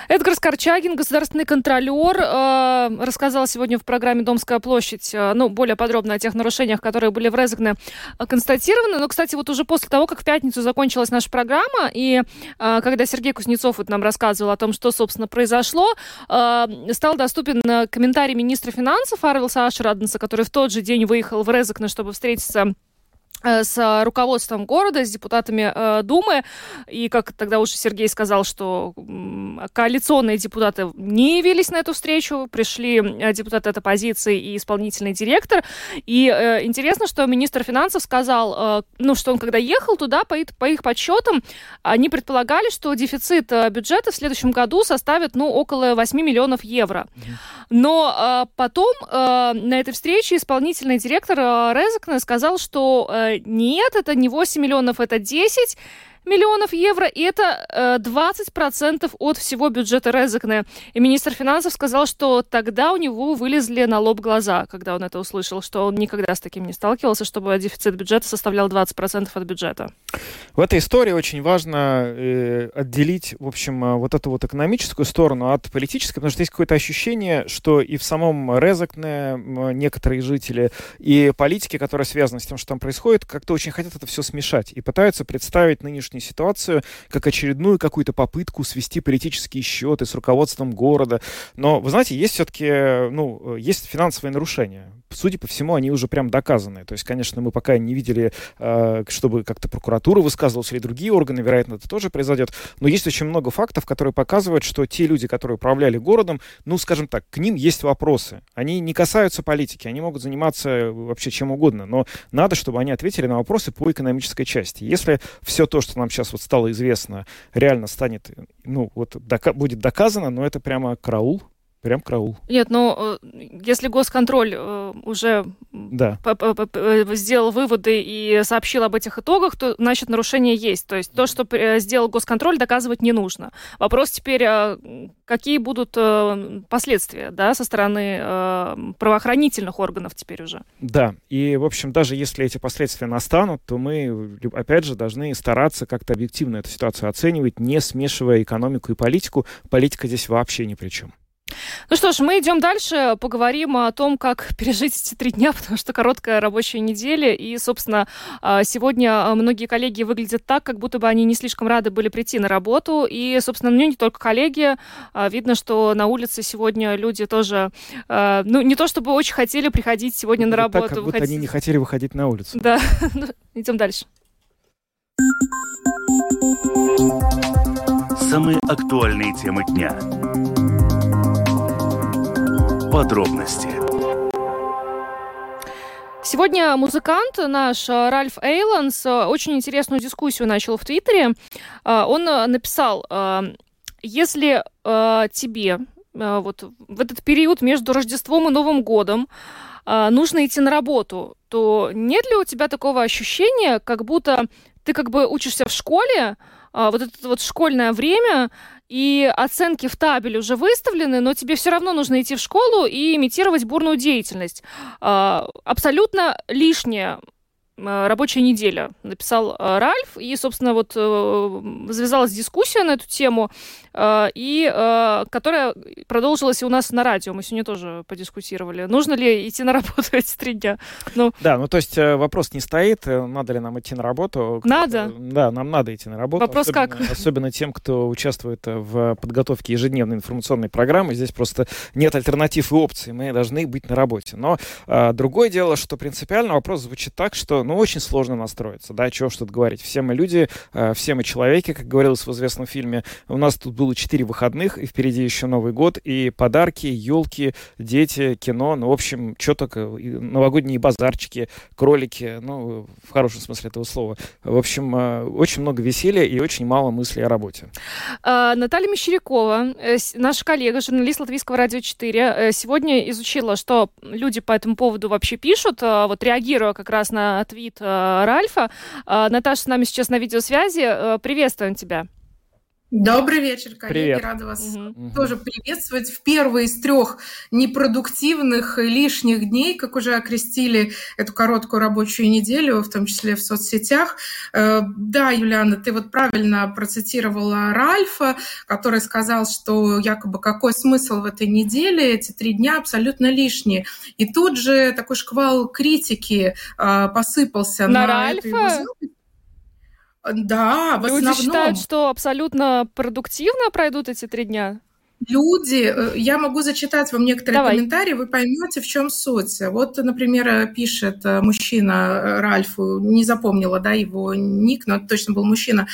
Эдгар Скорчагин, государственный контролер, э, рассказал сегодня в программе «Домская площадь» э, ну, более подробно о тех нарушениях, которые были в Резекне э, констатированы. Но, кстати, вот уже после того, как в пятницу закончилась наша программа, и когда Сергей Кузнецов вот нам рассказывал о том, что, собственно, произошло, стал доступен комментарий министра финансов Арвилса Ашраденса, который в тот же день выехал в Резекне, чтобы встретиться с руководством города, с депутатами э, Думы. И, как тогда уже Сергей сказал, что коалиционные депутаты не явились на эту встречу, пришли э, депутаты от оппозиции и исполнительный директор. И э, интересно, что министр финансов сказал, э, ну, что он когда ехал туда, по, по их подсчетам, они предполагали, что дефицит э, бюджета в следующем году составит, ну, около 8 миллионов евро. Но э, потом э, на этой встрече исполнительный директор э, Резекна сказал, что э, нет, это не 8 миллионов, это 10 миллионов евро, и это э, 20% от всего бюджета Резекне. И министр финансов сказал, что тогда у него вылезли на лоб глаза, когда он это услышал, что он никогда с таким не сталкивался, чтобы дефицит бюджета составлял 20% от бюджета. В этой истории очень важно э, отделить, в общем, э, вот эту вот экономическую сторону от политической, потому что есть какое-то ощущение, что и в самом Резекне некоторые жители, и политики, которые связаны с тем, что там происходит, как-то очень хотят это все смешать и пытаются представить нынешнюю нынешнюю ситуацию как очередную какую-то попытку свести политические счеты с руководством города. Но, вы знаете, есть все-таки, ну, есть финансовые нарушения. Судя по всему, они уже прям доказаны. То есть, конечно, мы пока не видели, э, чтобы как-то прокуратура высказывалась или другие органы, вероятно, это тоже произойдет. Но есть очень много фактов, которые показывают, что те люди, которые управляли городом, ну, скажем так, к ним есть вопросы. Они не касаются политики, они могут заниматься вообще чем угодно, но надо, чтобы они ответили на вопросы по экономической части. Если все то, что нам сейчас вот стало известно, реально станет, ну, вот дока- будет доказано, но это прямо караул, Прям караул. Нет, ну, если госконтроль уже да. сделал выводы и сообщил об этих итогах, то, значит, нарушение есть. То есть то, что сделал госконтроль, доказывать не нужно. Вопрос теперь, какие будут последствия, да, со стороны правоохранительных органов теперь уже? Да, и, в общем, даже если эти последствия настанут, то мы, опять же, должны стараться как-то объективно эту ситуацию оценивать, не смешивая экономику и политику. Политика здесь вообще ни при чем. Ну что ж, мы идем дальше, поговорим о том, как пережить эти три дня, потому что короткая рабочая неделя, и, собственно, а, сегодня а, многие коллеги выглядят так, как будто бы они не слишком рады были прийти на работу, и, собственно, ну не только коллеги, а, видно, что на улице сегодня люди тоже, ну не то чтобы очень хотели приходить сегодня на работу. Так, как будто выходить... они не хотели выходить на улицу. Да, ну, идем дальше. Самые актуальные темы дня Подробности. Сегодня музыкант наш э, Ральф Эйланс э, очень интересную дискуссию начал в Твиттере. Э, он написал, если тебе вот в этот период между Рождеством и Новым годом нужно идти на работу, то нет ли у тебя такого ощущения, как будто ты как бы учишься в школе, вот это вот школьное время, и оценки в табеле уже выставлены, но тебе все равно нужно идти в школу и имитировать бурную деятельность. А, абсолютно лишнее рабочая неделя, написал э, Ральф, и, собственно, вот э, завязалась дискуссия на эту тему, и которая продолжилась и у нас на радио, мы сегодня тоже подискутировали. Нужно ли идти на работу эти три дня? Ну, да, ну то есть вопрос не стоит, надо ли нам идти на работу. Надо. Да, нам надо идти на работу. Вопрос особенно, как? Особенно тем, кто участвует в подготовке ежедневной информационной программы, здесь просто нет альтернатив и опций, мы должны быть на работе. Но другое дело, что принципиально вопрос звучит так, что ну, очень сложно настроиться, да, чего что-то говорить. Все мы люди, э, все мы человеки, как говорилось в известном фильме. У нас тут было четыре выходных, и впереди еще Новый год, и подарки, елки, дети, кино, ну, в общем, что только, новогодние базарчики, кролики, ну, в хорошем смысле этого слова. В общем, э, очень много веселья и очень мало мыслей о работе. А, Наталья Мещерякова, э, наша коллега, журналист Латвийского радио 4, сегодня изучила, что люди по этому поводу вообще пишут, вот реагируя как раз на твит Ральфа. Наташа с нами сейчас на видеосвязи. Приветствуем тебя. Добрый вечер, коллеги. Привет. Рада вас угу. тоже приветствовать в первый из трех непродуктивных и лишних дней, как уже окрестили эту короткую рабочую неделю, в том числе в соцсетях. Э, да, Юлиана, ты вот правильно процитировала Ральфа, который сказал, что якобы какой смысл в этой неделе, эти три дня абсолютно лишние. И тут же такой шквал критики э, посыпался на, на Ральфа. Да, в Люди основном. считают, что абсолютно продуктивно пройдут эти три дня? Люди, э, я могу зачитать вам некоторые Давай. комментарии, вы поймете, в чем суть. Вот, например, пишет э, мужчина э, Ральфу, не запомнила да, его ник, но это точно был мужчина.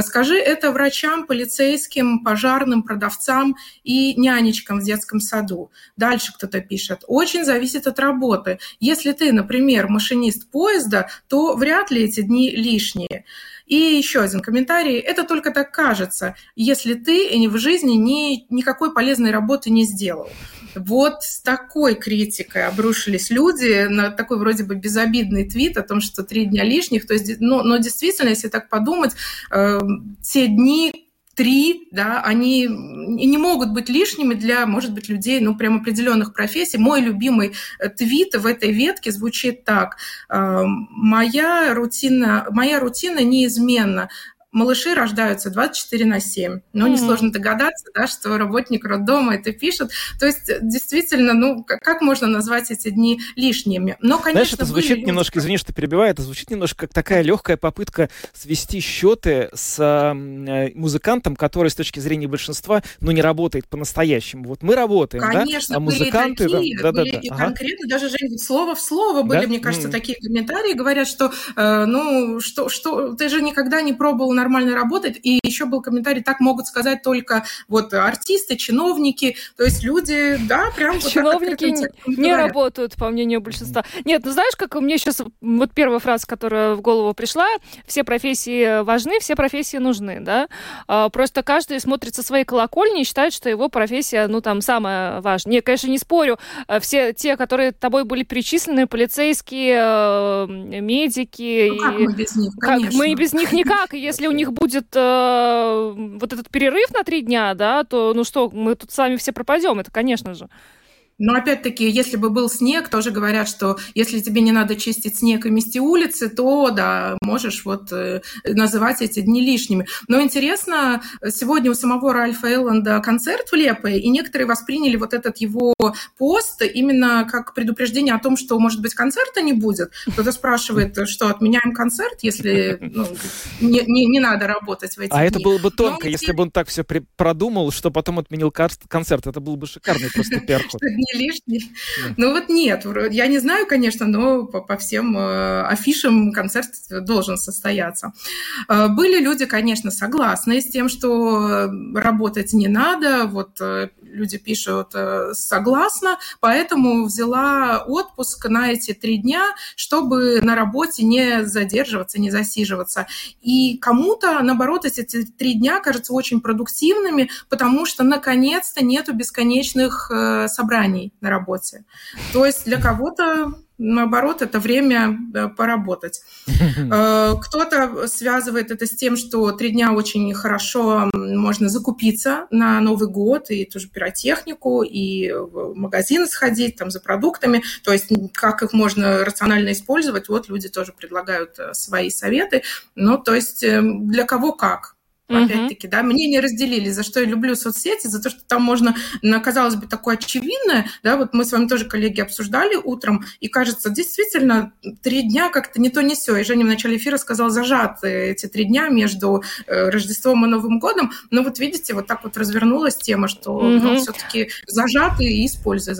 Скажи это врачам, полицейским, пожарным, продавцам и нянечкам в детском саду. Дальше кто-то пишет. Очень зависит от работы. Если ты, например, машинист поезда, то вряд ли эти дни лишние. И еще один комментарий. Это только так кажется, если ты в жизни ни, никакой полезной работы не сделал. Вот с такой критикой обрушились люди на такой вроде бы безобидный твит о том, что три дня лишних. То есть, но, но действительно, если так подумать, э, те дни, три, да, они не могут быть лишними для, может быть, людей, ну, прям определенных профессий. Мой любимый э, твит в этой ветке звучит так. «Э, моя рутина, моя рутина неизменна малыши рождаются 24 на 7. Ну, mm-hmm. несложно догадаться, да, что работник роддома это пишет. То есть, действительно, ну, как можно назвать эти дни лишними? Но, конечно, Знаешь, это звучит были... немножко, извини, что перебиваю, это звучит немножко как такая легкая попытка свести счеты с э, музыкантом, который с точки зрения большинства, ну, не работает по-настоящему. Вот мы работаем, конечно, да? А музыканты... Такие, да, были да, да. Ага. конкретно, даже, Жень, слово в слово были, да? мне кажется, mm-hmm. такие комментарии, говорят, что, э, ну, что, что, ты же никогда не пробовал на нормально работать. И еще был комментарий, так могут сказать только вот артисты, чиновники, то есть люди, да, прям вот Чиновники не, не работают, по мнению большинства. Нет, ну знаешь, как у меня сейчас, вот первая фраза, которая в голову пришла, все профессии важны, все профессии нужны, да, а, просто каждый смотрит со своей колокольни и считает, что его профессия, ну, там, самая важная. Нет, конечно, не спорю, а, все те, которые тобой были перечислены, полицейские, э, медики. Ну, как и... мы без них, конечно. Как мы без них никак. Если у них будет э, вот этот перерыв на три дня, да, то, ну что, мы тут с вами все пропадем, это, конечно же. Но опять-таки, если бы был снег, тоже говорят, что если тебе не надо чистить снег и мести улицы, то да, можешь вот э, называть эти дни лишними. Но интересно, сегодня у самого Ральфа Элланда концерт в Лепе, и некоторые восприняли вот этот его пост именно как предупреждение о том, что, может быть, концерта не будет. Кто-то спрашивает, что отменяем концерт, если ну, не, не, не надо работать в эти А дни. это было бы тонко, Но если бы он так все продумал, что потом отменил концерт. Это был бы шикарный просто пиар-ход не лишний. Да. Ну вот нет, я не знаю, конечно, но по, по всем э, афишам концерт должен состояться. Э, были люди, конечно, согласны с тем, что работать не надо. Вот э, люди пишут согласна, поэтому взяла отпуск на эти три дня, чтобы на работе не задерживаться, не засиживаться. И кому-то, наоборот, эти три дня кажутся очень продуктивными, потому что наконец-то нету бесконечных собраний компаний на работе. То есть для кого-то наоборот, это время поработать. Э, кто-то связывает это с тем, что три дня очень хорошо можно закупиться на Новый год, и тоже пиротехнику, и в магазин сходить там за продуктами. То есть как их можно рационально использовать, вот люди тоже предлагают э, свои советы. Ну, то есть для кого как. Опять-таки, да, мнения разделили, за что я люблю соцсети, за то, что там можно, на, казалось бы, такое очевидное, да, вот мы с вами тоже, коллеги, обсуждали утром, и кажется, действительно, три дня как-то не то, не все. И Женя в начале эфира сказал, зажаты эти три дня между э, Рождеством и Новым годом, но вот видите, вот так вот развернулась тема, что ну, все-таки зажаты и используя.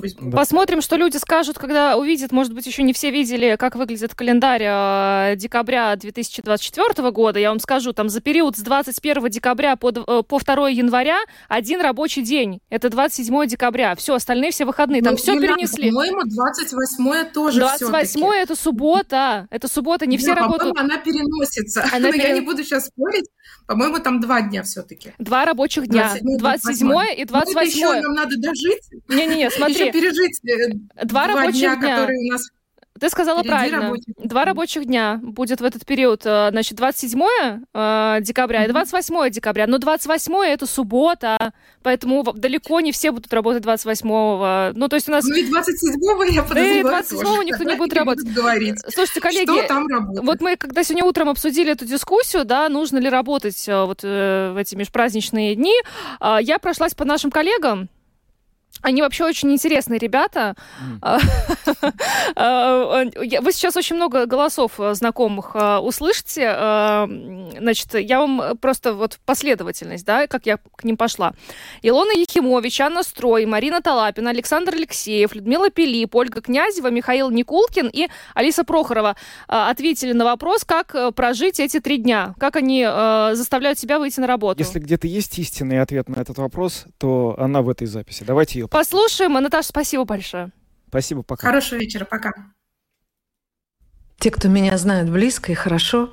Пусть будут. Посмотрим, что люди скажут, когда увидят, может быть, еще не все видели, как выглядит календарь э, декабря 2024 года. Я вам скажу, там за период с 21 декабря по, э, по 2 января один рабочий день. Это 27 декабря. Все, остальные все выходные. Там ну, все перенесли. По-моему, 28 тоже 28 это суббота. Это суббота, не да, все работают. она переносится. Она перен... Я не буду сейчас спорить. По-моему, там два дня все-таки. Два рабочих дня. 27, 27 и 28. Ну, еще нам надо дожить. Не-не-не, смотри. Еще пережить э, два, два рабочих дня, дня, которые у нас ты сказала Впереди правильно. Рабочих. Два рабочих дня будет в этот период. Э, значит, 27 э, декабря mm-hmm. и 28 декабря. Но 28 это суббота, поэтому далеко не все будут работать 28 Ну, то есть у нас... Ну и 27 я подозреваю Да и 27 тоже. никто не будет работать. Говорить. Слушайте, коллеги, Что там работает? вот мы когда сегодня утром обсудили эту дискуссию, да, нужно ли работать э, вот в эти межпраздничные дни, я прошлась по нашим коллегам, они вообще очень интересные ребята. Mm. Вы сейчас очень много голосов э, знакомых э, услышите. Значит, я вам просто вот последовательность, да, как я к ним пошла. Илона Ехимович, Анна Строй, Марина Талапина, Александр Алексеев, Людмила Пилип, Ольга Князева, Михаил Никулкин и Алиса Прохорова ответили на вопрос, как прожить эти три дня, как они заставляют себя выйти на работу. Если где-то есть истинный ответ на этот вопрос, то она в этой записи. Давайте ее Послушаем. Наташа, спасибо большое. Спасибо, пока. Хорошего вечера, пока. Те, кто меня знают близко и хорошо,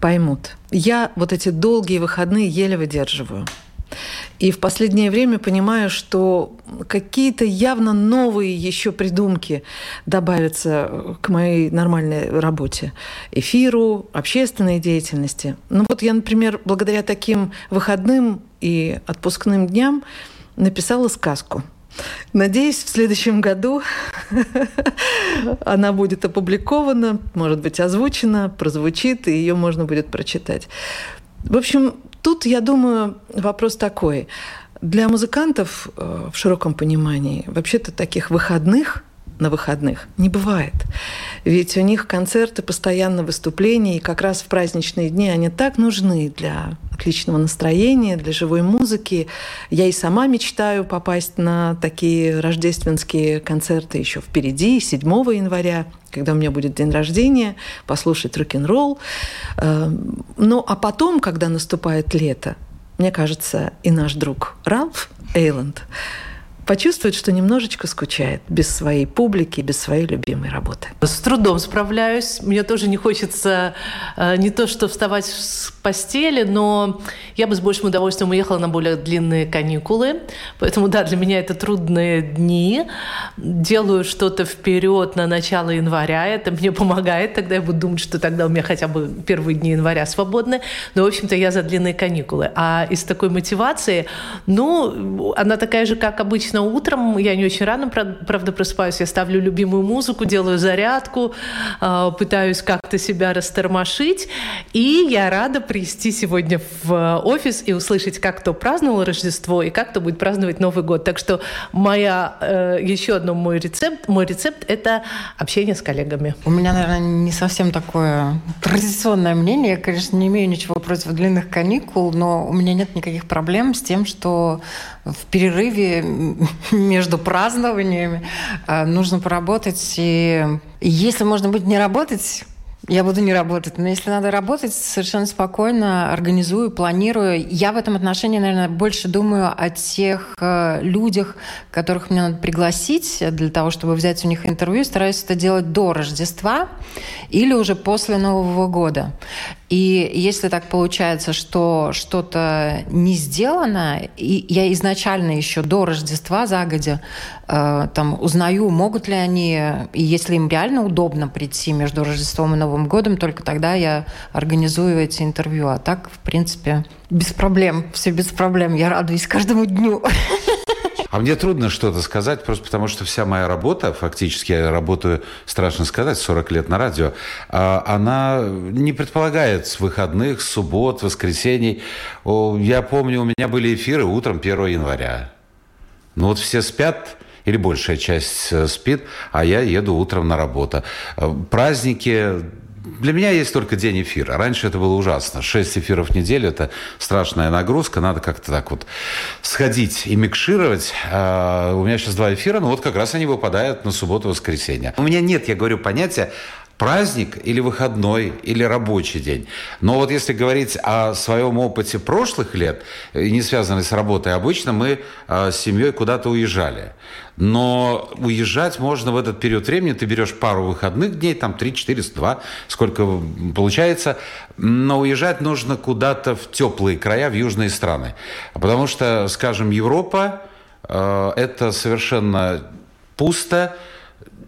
поймут. Я вот эти долгие выходные еле выдерживаю. И в последнее время понимаю, что какие-то явно новые еще придумки добавятся к моей нормальной работе, эфиру, общественной деятельности. Ну вот я, например, благодаря таким выходным и отпускным дням написала сказку. Надеюсь, в следующем году она будет опубликована, может быть, озвучена, прозвучит, и ее можно будет прочитать. В общем, тут, я думаю, вопрос такой. Для музыкантов э, в широком понимании вообще-то таких выходных на выходных. Не бывает. Ведь у них концерты, постоянно выступления, и как раз в праздничные дни они так нужны для отличного настроения, для живой музыки. Я и сама мечтаю попасть на такие рождественские концерты еще впереди, 7 января, когда у меня будет день рождения, послушать рок-н-ролл. Эм, ну, а потом, когда наступает лето, мне кажется, и наш друг Ралф Эйланд почувствует, что немножечко скучает без своей публики, без своей любимой работы. С трудом справляюсь. Мне тоже не хочется э, не то что вставать с постели, но я бы с большим удовольствием уехала на более длинные каникулы. Поэтому, да, для меня это трудные дни. Делаю что-то вперед на начало января. Это мне помогает. Тогда я буду думать, что тогда у меня хотя бы первые дни января свободны. Но, в общем-то, я за длинные каникулы. А из такой мотивации, ну, она такая же, как обычно обычно утром, я не очень рано, правда, просыпаюсь, я ставлю любимую музыку, делаю зарядку, а, пытаюсь как-то себя растормошить, и я рада прийти сегодня в офис и услышать, как кто праздновал Рождество и как кто будет праздновать Новый год. Так что моя, э, еще одно мой рецепт, мой рецепт – это общение с коллегами. У меня, наверное, не совсем такое традиционное мнение. Я, конечно, не имею ничего против длинных каникул, но у меня нет никаких проблем с тем, что в перерыве между празднованиями э, нужно поработать. И если можно будет не работать, я буду не работать. Но если надо работать, совершенно спокойно организую, планирую. Я в этом отношении, наверное, больше думаю о тех э, людях, которых мне надо пригласить для того, чтобы взять у них интервью. Стараюсь это делать до Рождества или уже после Нового года. И если так получается, что что-то не сделано, и я изначально еще до Рождества загодя э, там узнаю, могут ли они, и если им реально удобно прийти между Рождеством и Новым годом, только тогда я организую эти интервью. А так, в принципе, без проблем, все без проблем. Я радуюсь каждому дню. А мне трудно что-то сказать, просто потому что вся моя работа, фактически я работаю, страшно сказать, 40 лет на радио, а, она не предполагает выходных, суббот, воскресений. Я помню, у меня были эфиры утром 1 января. Ну вот все спят, или большая часть э, спит, а я еду утром на работу. Э, праздники для меня есть только день эфира. Раньше это было ужасно. Шесть эфиров в неделю – это страшная нагрузка. Надо как-то так вот сходить и микшировать. А у меня сейчас два эфира, но вот как раз они выпадают на субботу-воскресенье. У меня нет, я говорю, понятия праздник или выходной, или рабочий день. Но вот если говорить о своем опыте прошлых лет, не связанный с работой, обычно мы а, с семьей куда-то уезжали. Но уезжать можно в этот период времени. Ты берешь пару выходных дней, там 3, 4, 2, сколько получается. Но уезжать нужно куда-то в теплые края, в южные страны. Потому что, скажем, Европа э, – это совершенно пусто,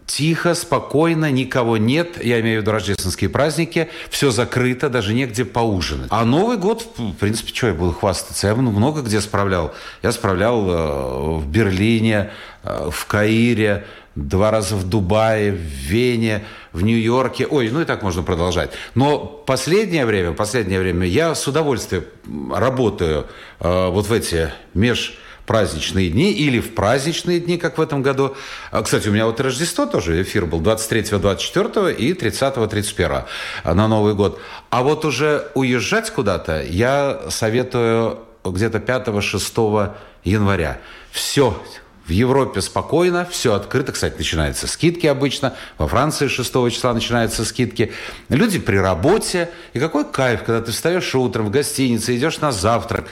тихо, спокойно, никого нет, я имею в виду рождественские праздники, все закрыто, даже негде поужинать. А Новый год, в принципе, что я буду хвастаться? Я много где справлял. Я справлял э, в Берлине, э, в Каире, два раза в Дубае, в Вене, в Нью-Йорке. Ой, ну и так можно продолжать. Но последнее время, последнее время я с удовольствием работаю э, вот в эти меж праздничные дни или в праздничные дни, как в этом году. А, кстати, у меня вот Рождество тоже эфир был 23-24 и 30-31 на Новый год. А вот уже уезжать куда-то я советую где-то 5-6 января. Все, в Европе спокойно, все открыто. Кстати, начинаются скидки обычно. Во Франции 6 числа начинаются скидки. Люди при работе. И какой кайф, когда ты встаешь утром в гостинице, идешь на завтрак.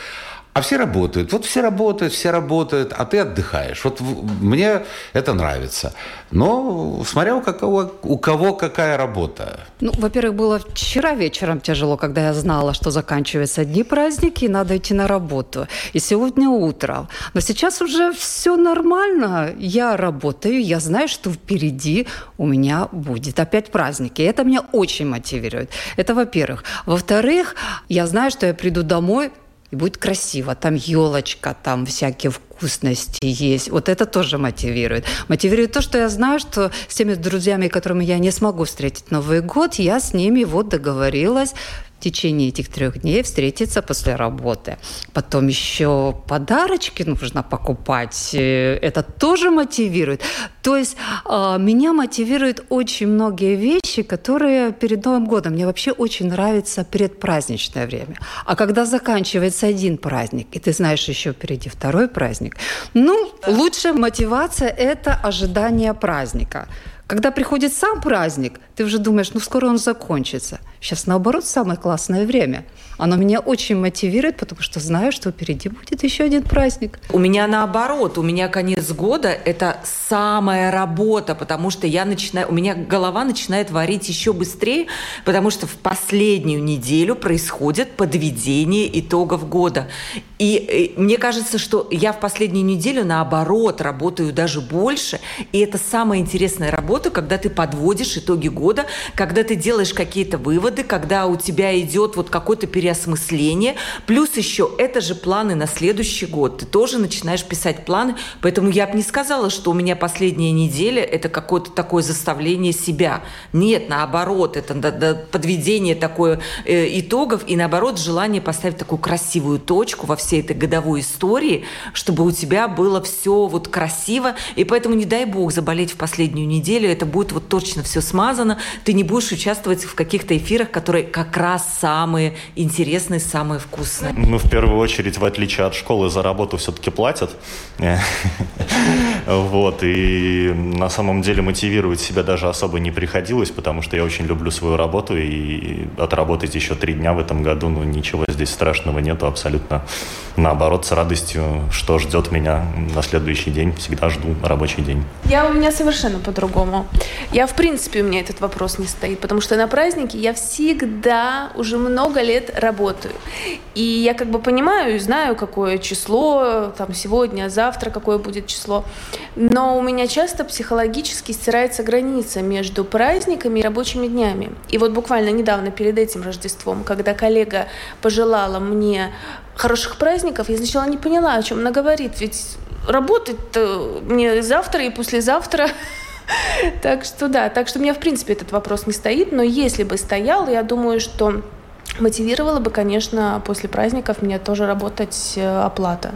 А все работают. Вот все работают, все работают, а ты отдыхаешь. Вот мне это нравится. Но смотря у кого, у кого какая работа. Ну, во-первых, было вчера вечером тяжело, когда я знала, что заканчиваются одни праздники, и надо идти на работу. И сегодня утром. Но сейчас уже все нормально. Я работаю, я знаю, что впереди у меня будет опять праздники. И это меня очень мотивирует. Это во-первых. Во-вторых, я знаю, что я приду домой, и будет красиво. Там елочка, там всякие вкусности есть. Вот это тоже мотивирует. Мотивирует то, что я знаю, что с теми друзьями, которыми я не смогу встретить Новый год, я с ними вот договорилась течение этих трех дней встретиться после работы. Потом еще подарочки нужно покупать. Э, это тоже мотивирует. То есть а, меня мотивируют очень многие вещи, которые перед Новым годом. Мне вообще очень нравится предпраздничное время. А когда заканчивается один праздник, и ты знаешь еще впереди второй праздник, ну, да. лучшая мотивация – это ожидание праздника. Когда приходит сам праздник, ты уже думаешь, ну скоро он закончится. Сейчас наоборот самое классное время – оно меня очень мотивирует, потому что знаю, что впереди будет еще один праздник. У меня наоборот, у меня конец года – это самая работа, потому что я начинаю, у меня голова начинает варить еще быстрее, потому что в последнюю неделю происходит подведение итогов года. И, и мне кажется, что я в последнюю неделю наоборот работаю даже больше, и это самая интересная работа, когда ты подводишь итоги года, когда ты делаешь какие-то выводы, когда у тебя идет вот период переосмысление. Плюс еще это же планы на следующий год. Ты тоже начинаешь писать планы. Поэтому я бы не сказала, что у меня последняя неделя – это какое-то такое заставление себя. Нет, наоборот, это подведение такое э, итогов и, наоборот, желание поставить такую красивую точку во всей этой годовой истории, чтобы у тебя было все вот красиво. И поэтому не дай бог заболеть в последнюю неделю, это будет вот точно все смазано. Ты не будешь участвовать в каких-то эфирах, которые как раз самые интересные самые вкусные. Ну, в первую очередь, в отличие от школы, за работу все-таки платят. Вот, и на самом деле мотивировать себя даже особо не приходилось, потому что я очень люблю свою работу, и отработать еще три дня в этом году, ну, ничего здесь страшного нету, абсолютно наоборот, с радостью, что ждет меня на следующий день, всегда жду рабочий день. Я у меня совершенно по-другому. Я, в принципе, у меня этот вопрос не стоит, потому что на праздники я всегда уже много лет работаю. И я как бы понимаю и знаю, какое число, там, сегодня, завтра какое будет число. Но у меня часто психологически стирается граница между праздниками и рабочими днями. И вот буквально недавно перед этим Рождеством, когда коллега пожелала мне хороших праздников, я сначала не поняла, о чем она говорит. Ведь работать мне завтра и послезавтра. Так что да, так что у меня в принципе этот вопрос не стоит, но если бы стоял, я думаю, что мотивировало бы, конечно, после праздников меня тоже работать э, оплата.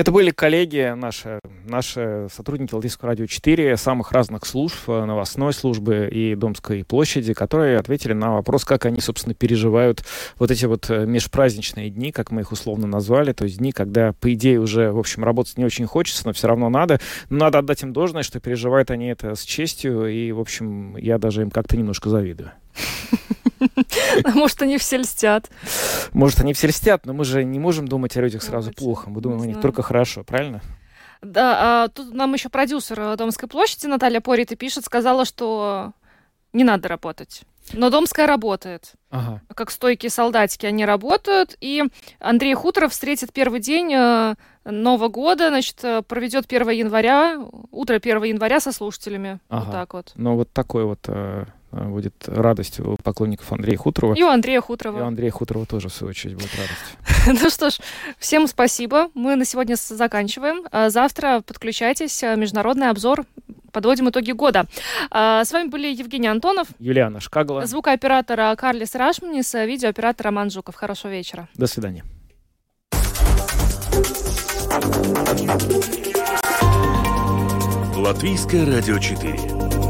Это были коллеги наши, наши сотрудники Латвийского радио 4, самых разных служб, э, новостной службы и Домской площади, которые ответили на вопрос, как они, собственно, переживают вот эти вот э, межпраздничные дни, как мы их условно назвали, то есть дни, когда, по идее, уже, в общем, работать не очень хочется, но все равно надо. Но надо отдать им должное, что переживают они это с честью, и, в общем, я даже им как-то немножко завидую. А может, они все льстят. Может, они все льстят, но мы же не можем думать о людях сразу плохо. Мы думаем о них только хорошо, правильно? Да, а тут нам еще продюсер э, Домской площади Наталья Порит и пишет, сказала, что не надо работать. Но Домская работает. Ага. Как стойкие солдатики они работают. И Андрей Хуторов встретит первый день э, Нового года, значит, э, проведет 1 января, утро 1 января со слушателями. Ага. Вот так вот. Ну, вот такой вот Э, будет радость у поклонников Андрея Хуторова. И у Андрея Хуторова. И у Андрея Хуторова тоже, в свою очередь, будет радость. Ну что ж, всем спасибо. Мы на сегодня заканчиваем. А завтра подключайтесь. Э, международный обзор. Подводим итоги года. А, с вами были Евгений Антонов. Юлиана Шкагла. Звукооператора Карлис Рашманис. Видеооператор Роман Жуков. Хорошего вечера. До свидания. Латвийское радио 4